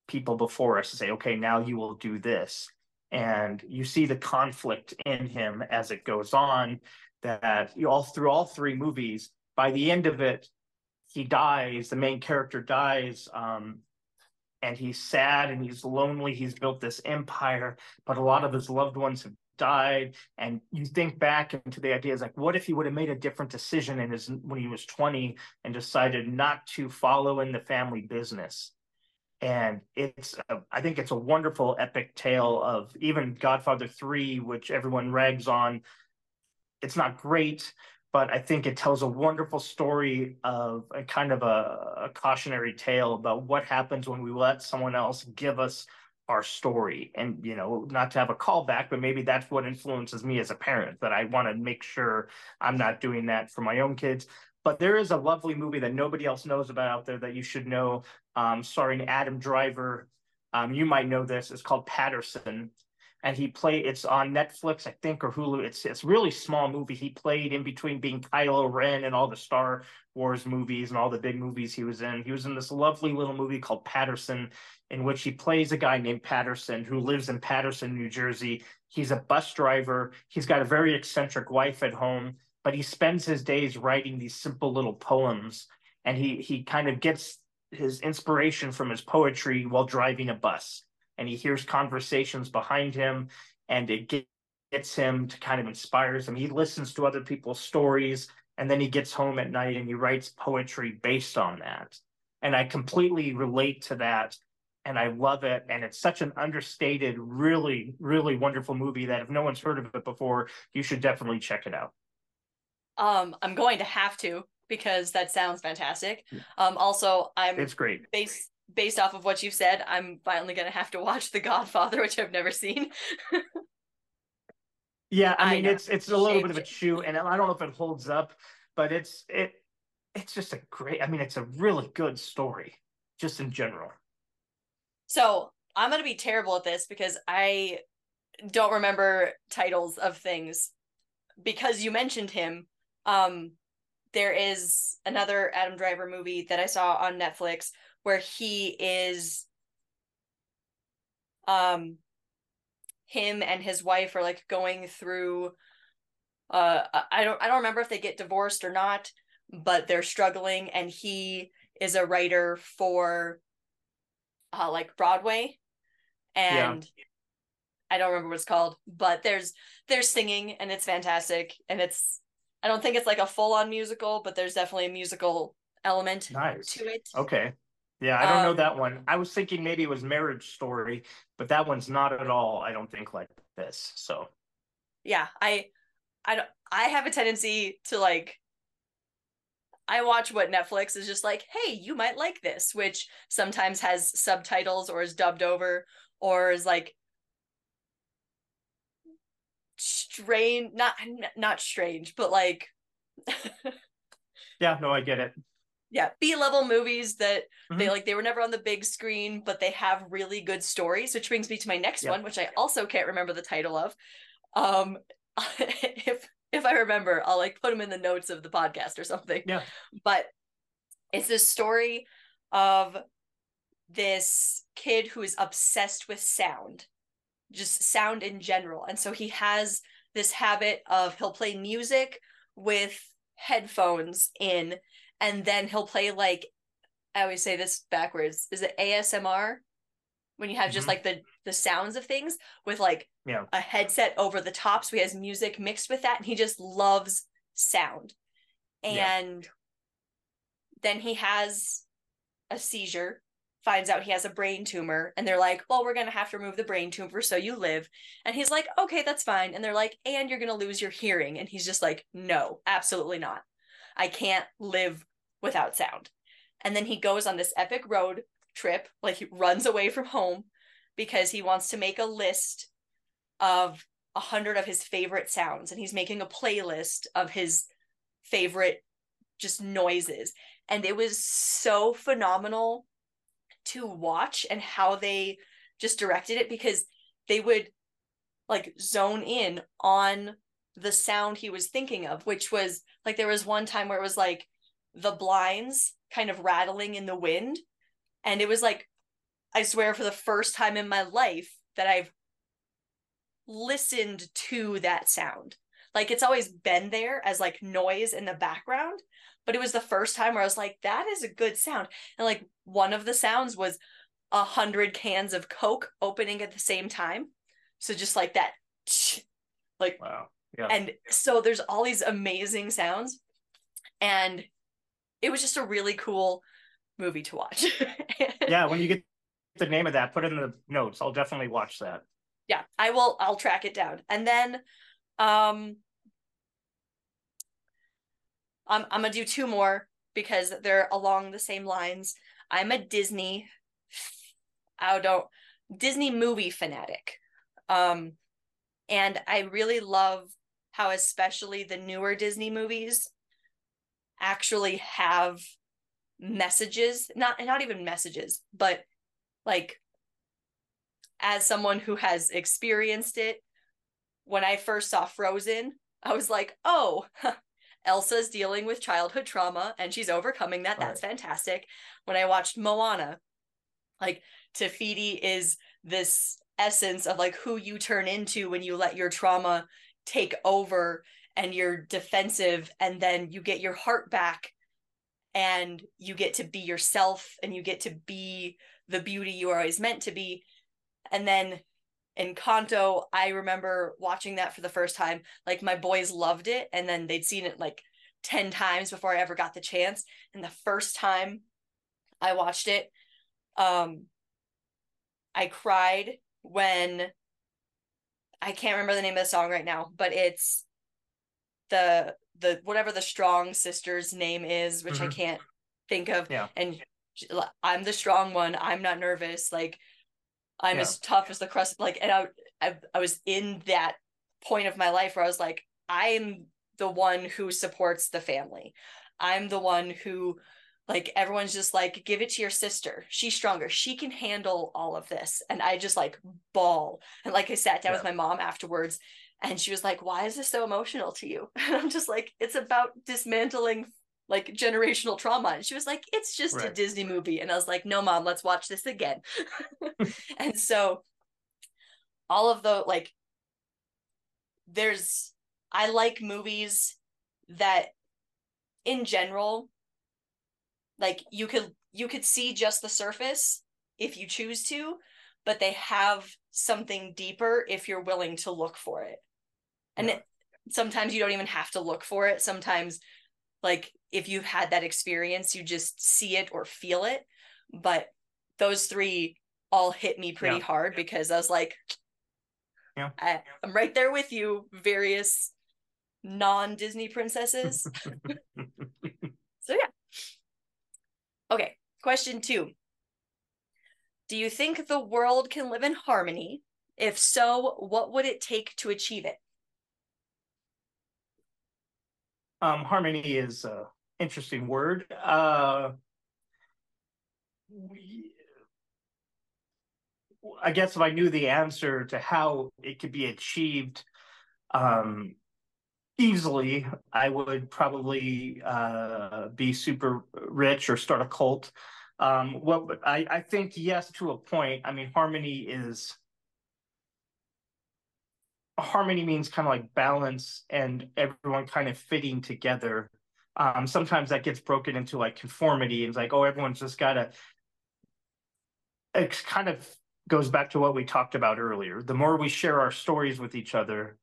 people before us to say, okay, now you will do this. And you see the conflict in him as it goes on that you all through all three movies, by the end of it, he dies, the main character dies, um, and he's sad and he's lonely. He's built this empire, but a lot of his loved ones have died. And you think back into the ideas like, what if he would have made a different decision in his when he was 20 and decided not to follow in the family business? and it's a, I think it's a wonderful epic tale of even Godfather 3 which everyone rags on it's not great, but I think it tells a wonderful story of a kind of a, a cautionary tale about what happens when we let someone else give us our story. And you know not to have a callback but maybe that's what influences me as a parent that i want to make sure i'm not doing that for my own kids. But there is a lovely movie that nobody else knows about out there that you should know um, starring adam driver. Um, you might know this. It's called Paterson and he played it's on Netflix, I think, or Hulu. It's it's really small movie. He played in between being Kylo Ren and all the Star Wars movies and all the big movies he was in. He was in this lovely little movie called Paterson, in which he plays a guy named Paterson who lives in Paterson, New Jersey. He's a bus driver. He's got a very eccentric wife at home, but he spends his days writing these simple little poems. And he he kind of gets his inspiration from his poetry while driving a bus and he hears conversations behind him and it gets him to kind of inspires him. He listens to other people's stories and then he gets home at night and he writes poetry based on that. And I completely relate to that and I love it. And it's such an understated, really, really wonderful movie that if no one's heard of it before, you should definitely check it out. Um, I'm going to have to because that sounds fantastic. Um, also, I'm it's great. Based based off of what you've said, I'm finally gonna have to watch The Godfather, which I've never seen. yeah, I mean I it's it's a little bit of a chew, and I don't know if it holds up, but it's it it's just a great. I mean, it's a really good story, just in general. So I'm gonna be terrible at this because I don't remember titles of things because you mentioned him. Um, there is another Adam Driver movie that I saw on Netflix where he is um him and his wife are like going through uh I don't I don't remember if they get divorced or not, but they're struggling and he is a writer for uh like Broadway and yeah. I don't remember what it's called, but there's there's singing and it's fantastic and it's I don't think it's like a full on musical, but there's definitely a musical element nice. to it. Okay. Yeah, I don't um, know that one. I was thinking maybe it was Marriage Story, but that one's not at all. I don't think like this. So, yeah, I, I don't. I have a tendency to like. I watch what Netflix is just like. Hey, you might like this, which sometimes has subtitles or is dubbed over or is like strange. Not not strange, but like. yeah, no, I get it yeah b-level movies that mm-hmm. they like they were never on the big screen but they have really good stories which brings me to my next yeah. one which i also can't remember the title of um if if i remember i'll like put them in the notes of the podcast or something yeah but it's this story of this kid who is obsessed with sound just sound in general and so he has this habit of he'll play music with headphones in and then he'll play like I always say this backwards. Is it ASMR? When you have just mm-hmm. like the the sounds of things with like yeah. a headset over the top, so he has music mixed with that, and he just loves sound. And yeah. then he has a seizure finds out he has a brain tumor and they're like, well, we're going to have to remove the brain tumor so you live. And he's like, okay, that's fine. And they're like, and you're going to lose your hearing. And he's just like, no, absolutely not. I can't live without sound. And then he goes on this epic road trip, like he runs away from home because he wants to make a list of a hundred of his favorite sounds. And he's making a playlist of his favorite just noises. And it was so phenomenal to watch and how they just directed it because they would like zone in on the sound he was thinking of, which was like there was one time where it was like the blinds kind of rattling in the wind. And it was like, I swear, for the first time in my life that I've listened to that sound. Like it's always been there as like noise in the background, but it was the first time where I was like, that is a good sound. And like one of the sounds was a hundred cans of Coke opening at the same time. So just like that, like wow. Yeah. And so there's all these amazing sounds. And it was just a really cool movie to watch. yeah, when you get the name of that, put it in the notes. I'll definitely watch that. Yeah, I will I'll track it down. And then um I'm I'm gonna do two more because they're along the same lines. I'm a Disney I don't Disney movie fanatic. Um and I really love how especially the newer Disney movies actually have messages, not not even messages, but like as someone who has experienced it, when I first saw Frozen, I was like, "Oh, Elsa's dealing with childhood trauma and she's overcoming that. That's right. fantastic. When I watched Moana, like Te Fiti is this essence of like who you turn into when you let your trauma take over and you're defensive and then you get your heart back and you get to be yourself and you get to be the beauty you are always meant to be and then Encanto, I remember watching that for the first time. Like my boys loved it, and then they'd seen it like 10 times before I ever got the chance. And the first time I watched it, um, I cried when I can't remember the name of the song right now, but it's the the whatever the strong sister's name is, which mm-hmm. I can't think of. Yeah. And I'm the strong one. I'm not nervous. Like I'm yeah. as tough as the crust. Like, and I, I, I was in that point of my life where I was like, I'm the one who supports the family. I'm the one who, like, everyone's just like, give it to your sister. She's stronger. She can handle all of this. And I just like bawl. And like, I sat down yeah. with my mom afterwards and she was like, why is this so emotional to you? And I'm just like, it's about dismantling like generational trauma. And she was like, it's just right. a Disney movie. And I was like, no, mom, let's watch this again. and so all of the like, there's, I like movies that in general, like you could, you could see just the surface if you choose to, but they have something deeper if you're willing to look for it. And yeah. it, sometimes you don't even have to look for it. Sometimes like if you've had that experience you just see it or feel it but those three all hit me pretty yeah. hard because i was like yeah. I, i'm right there with you various non-disney princesses okay question two. Do you think the world can live in harmony? If so what would it take to achieve it? Um, harmony is an interesting word. Uh, we, I guess if I knew the answer to how it could be achieved um, easily, I would probably uh, be super rich or start a cult. Um, what I, I think yes to a point. I mean, harmony is harmony means kind of like balance and everyone kind of fitting together. Um, sometimes that gets broken into like conformity and it's like, oh, everyone's just gotta. It kind of goes back to what we talked about earlier. The more we share our stories with each other,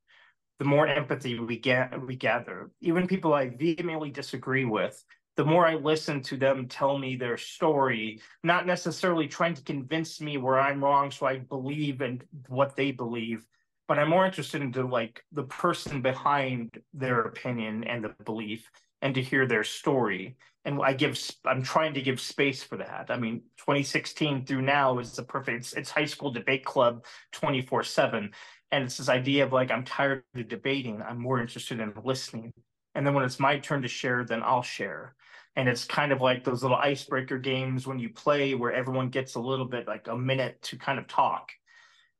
the more empathy we get we gather. Even people I vehemently disagree with, the more I listen to them tell me their story, not necessarily trying to convince me where I'm wrong so I believe in what they believe, but I'm more interested into like the person behind their opinion and the belief and to hear their story. And I give, I'm trying to give space for that. I mean, 2016 through now is the perfect, it's, it's high school debate club 24 seven. And it's this idea of like, I'm tired of debating. I'm more interested in listening. And then when it's my turn to share, then I'll share and it's kind of like those little icebreaker games when you play where everyone gets a little bit like a minute to kind of talk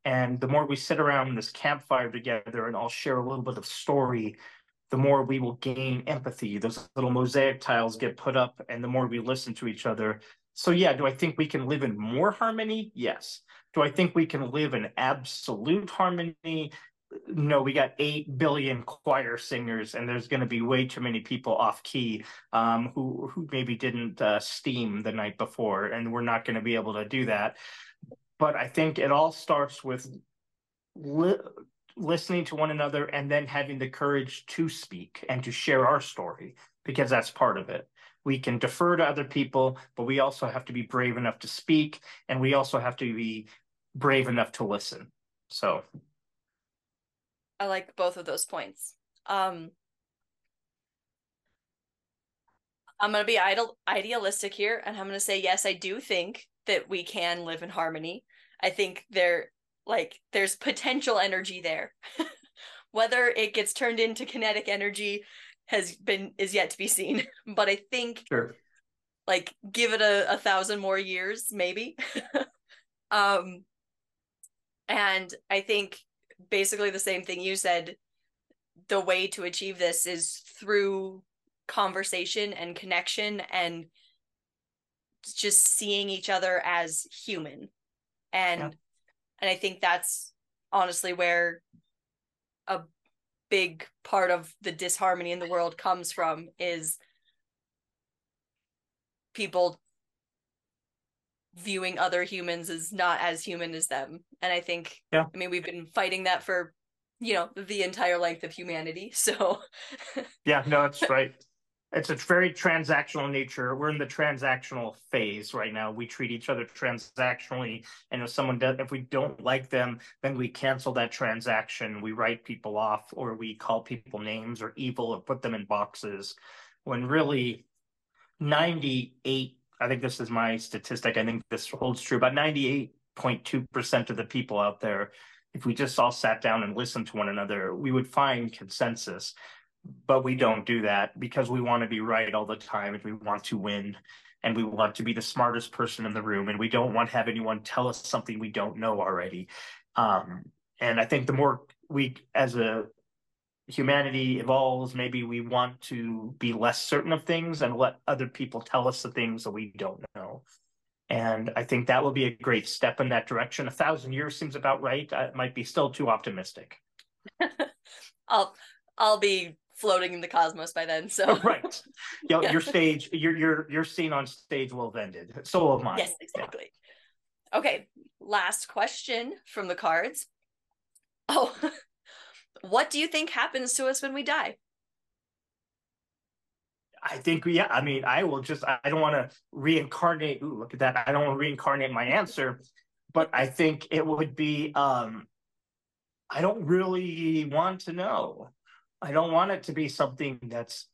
and the more we sit around this campfire together and i'll share a little bit of story the more we will gain empathy those little mosaic tiles get put up and the more we listen to each other so yeah do i think we can live in more harmony yes do i think we can live in absolute harmony no, we got eight billion choir singers, and there's going to be way too many people off key um, who who maybe didn't uh, steam the night before, and we're not going to be able to do that. But I think it all starts with li- listening to one another, and then having the courage to speak and to share our story, because that's part of it. We can defer to other people, but we also have to be brave enough to speak, and we also have to be brave enough to listen. So I like both of those points. Um, I'm gonna be idle, idealistic here, and I'm gonna say yes. I do think that we can live in harmony. I think there, like, there's potential energy there. Whether it gets turned into kinetic energy has been is yet to be seen. but I think, sure. like, give it a, a thousand more years, maybe. um, and I think basically the same thing you said. The way to achieve this is through conversation and connection and just seeing each other as human. And yeah. and I think that's honestly where a big part of the disharmony in the world comes from is people viewing other humans as not as human as them. And I think, yeah, I mean, we've been fighting that for, you know, the entire length of humanity. So, yeah, no, it's right. It's a very transactional nature. We're in the transactional phase right now. We treat each other transactionally, and if someone does, if we don't like them, then we cancel that transaction. We write people off, or we call people names or evil, or put them in boxes. When really, ninety-eight I think this is my statistic. I think this holds true. About 98.2% of the people out there, if we just all sat down and listened to one another, we would find consensus. But we don't do that because we want to be right all the time and we want to win and we want to be the smartest person in the room and we don't want to have anyone tell us something we don't know already. Um, and I think the more we, as a humanity evolves, maybe we want to be less certain of things and let other people tell us the things that we don't know. And I think that will be a great step in that direction. A thousand years seems about right. It might be still too optimistic. I'll I'll be floating in the cosmos by then. So right, your, yeah. your stage, your your your scene on stage will have ended. So will mine. Yes, exactly. Yeah. Okay, last question from the cards. Oh, what do you think happens to us when we die? I think, yeah, I mean, I will just, I don't want to reincarnate. Ooh, look at that. I don't want to reincarnate my answer, but I think it would be, um, I don't really want to know. I don't want it to be something that's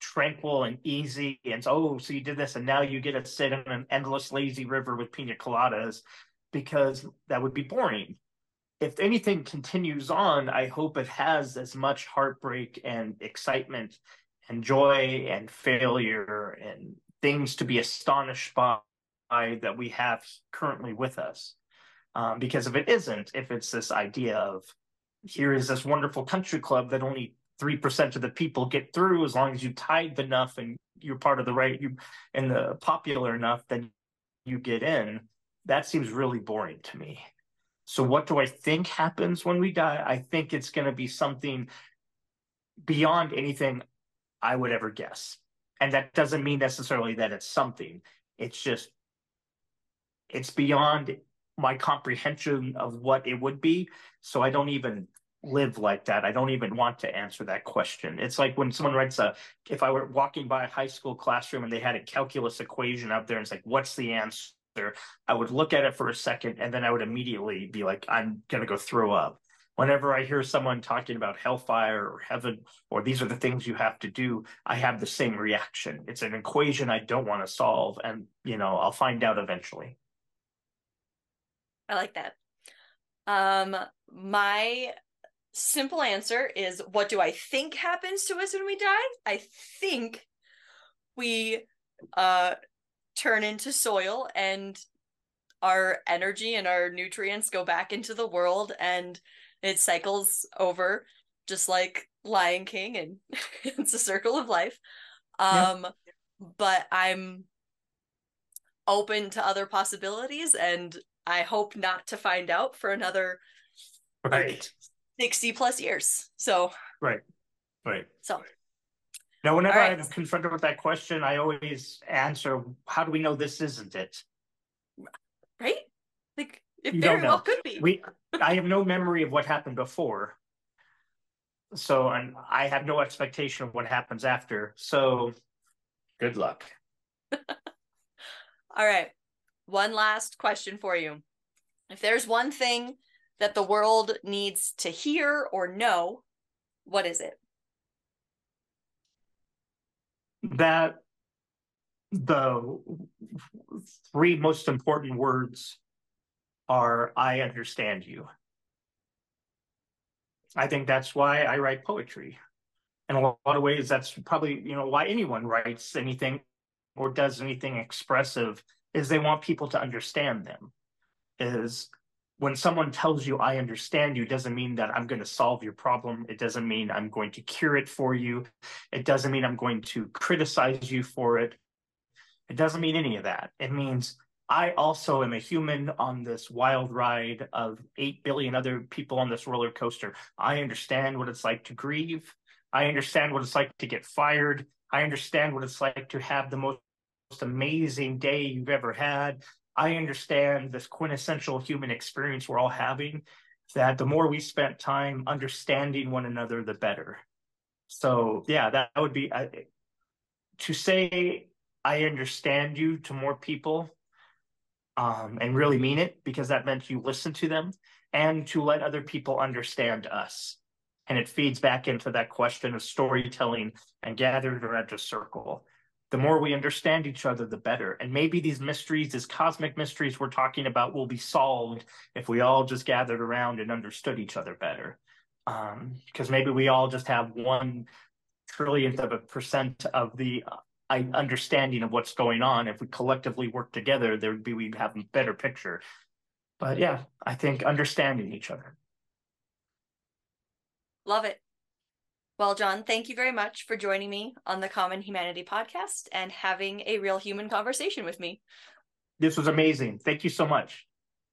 tranquil and easy. And oh, so you did this and now you get to sit in an endless lazy river with pina coladas because that would be boring if anything continues on, I hope it has as much heartbreak and excitement and joy and failure and things to be astonished by that we have currently with us. Um, because if it isn't, if it's this idea of here is this wonderful country club that only 3% of the people get through as long as you tithe enough and you're part of the right you and the popular enough then you get in that seems really boring to me so, what do I think happens when we die? I think it's going to be something beyond anything I would ever guess. And that doesn't mean necessarily that it's something, it's just, it's beyond my comprehension of what it would be. So, I don't even live like that. I don't even want to answer that question. It's like when someone writes a, if I were walking by a high school classroom and they had a calculus equation up there and it's like, what's the answer? I would look at it for a second and then I would immediately be like, I'm going to go throw up. Whenever I hear someone talking about hellfire or heaven, or these are the things you have to do, I have the same reaction. It's an equation I don't want to solve. And, you know, I'll find out eventually. I like that. Um, my simple answer is what do I think happens to us when we die? I think we uh turn into soil and our energy and our nutrients go back into the world and it cycles over just like Lion King and it's a circle of life. Um yeah. but I'm open to other possibilities and I hope not to find out for another right. Like, 60 plus years. So, right, right. So, now, whenever right. I'm confronted with that question, I always answer, How do we know this isn't it? Right? Like, it you very well could be. We, I have no memory of what happened before. So, and I have no expectation of what happens after. So, good luck. All right. One last question for you. If there's one thing that the world needs to hear or know, what is it? That the three most important words are I understand you. I think that's why I write poetry. In a lot of ways, that's probably, you know, why anyone writes anything or does anything expressive is they want people to understand them. Is when someone tells you I understand you doesn't mean that I'm going to solve your problem. It doesn't mean I'm going to cure it for you. It doesn't mean I'm going to criticize you for it. It doesn't mean any of that. It means I also am a human on this wild ride of 8 billion other people on this roller coaster. I understand what it's like to grieve. I understand what it's like to get fired. I understand what it's like to have the most amazing day you've ever had. I understand this quintessential human experience we're all having, that the more we spent time understanding one another, the better. So, yeah, that would be uh, to say I understand you to more people um, and really mean it because that meant you listen to them and to let other people understand us. And it feeds back into that question of storytelling and gathered around a circle the more we understand each other, the better. And maybe these mysteries, these cosmic mysteries we're talking about, will be solved if we all just gathered around and understood each other better. Because um, maybe we all just have one trillionth of a percent of the uh, understanding of what's going on. If we collectively work together, there would be we'd have a better picture. But yeah, I think understanding each other. Love it. Well, John, thank you very much for joining me on the Common Humanity podcast and having a real human conversation with me. This was amazing. Thank you so much.